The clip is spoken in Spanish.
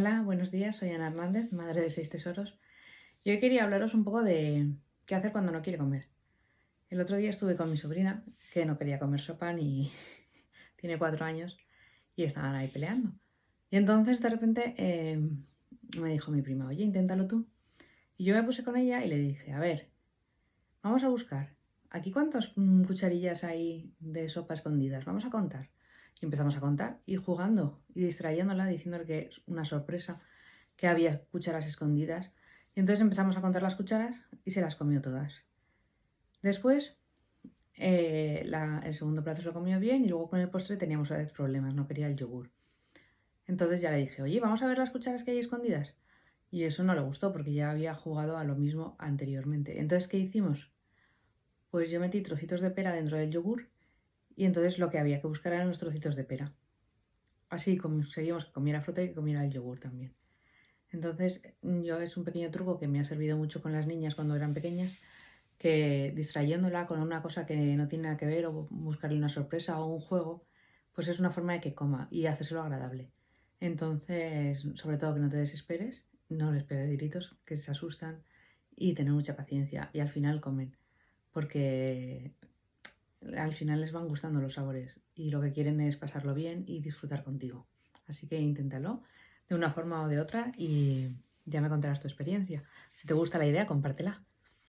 Hola, buenos días, soy Ana Hernández, madre de seis tesoros. Y hoy quería hablaros un poco de qué hacer cuando no quiere comer. El otro día estuve con mi sobrina, que no quería comer sopa ni tiene cuatro años, y estaban ahí peleando. Y entonces de repente eh, me dijo mi prima, oye, inténtalo tú. Y yo me puse con ella y le dije, a ver, vamos a buscar. ¿Aquí cuántas mm, cucharillas hay de sopa escondidas? Vamos a contar. Y empezamos a contar y jugando y distrayéndola, diciéndole que es una sorpresa, que había cucharas escondidas. Y entonces empezamos a contar las cucharas y se las comió todas. Después, eh, el segundo plato se lo comió bien y luego con el postre teníamos a vez problemas, no quería el yogur. Entonces ya le dije, oye, vamos a ver las cucharas que hay escondidas. Y eso no le gustó porque ya había jugado a lo mismo anteriormente. Entonces, ¿qué hicimos? Pues yo metí trocitos de pera dentro del yogur y entonces lo que había que buscar eran los trocitos de pera. Así conseguimos que comiera fruta y que comiera el yogur también. Entonces, yo es un pequeño truco que me ha servido mucho con las niñas cuando eran pequeñas, que distrayéndola con una cosa que no tiene nada que ver o buscarle una sorpresa o un juego, pues es una forma de que coma y hacérselo agradable. Entonces, sobre todo que no te desesperes, no les pegues gritos, que se asustan y tener mucha paciencia y al final comen, porque al final les van gustando los sabores y lo que quieren es pasarlo bien y disfrutar contigo. Así que inténtalo de una forma o de otra y ya me contarás tu experiencia. Si te gusta la idea, compártela.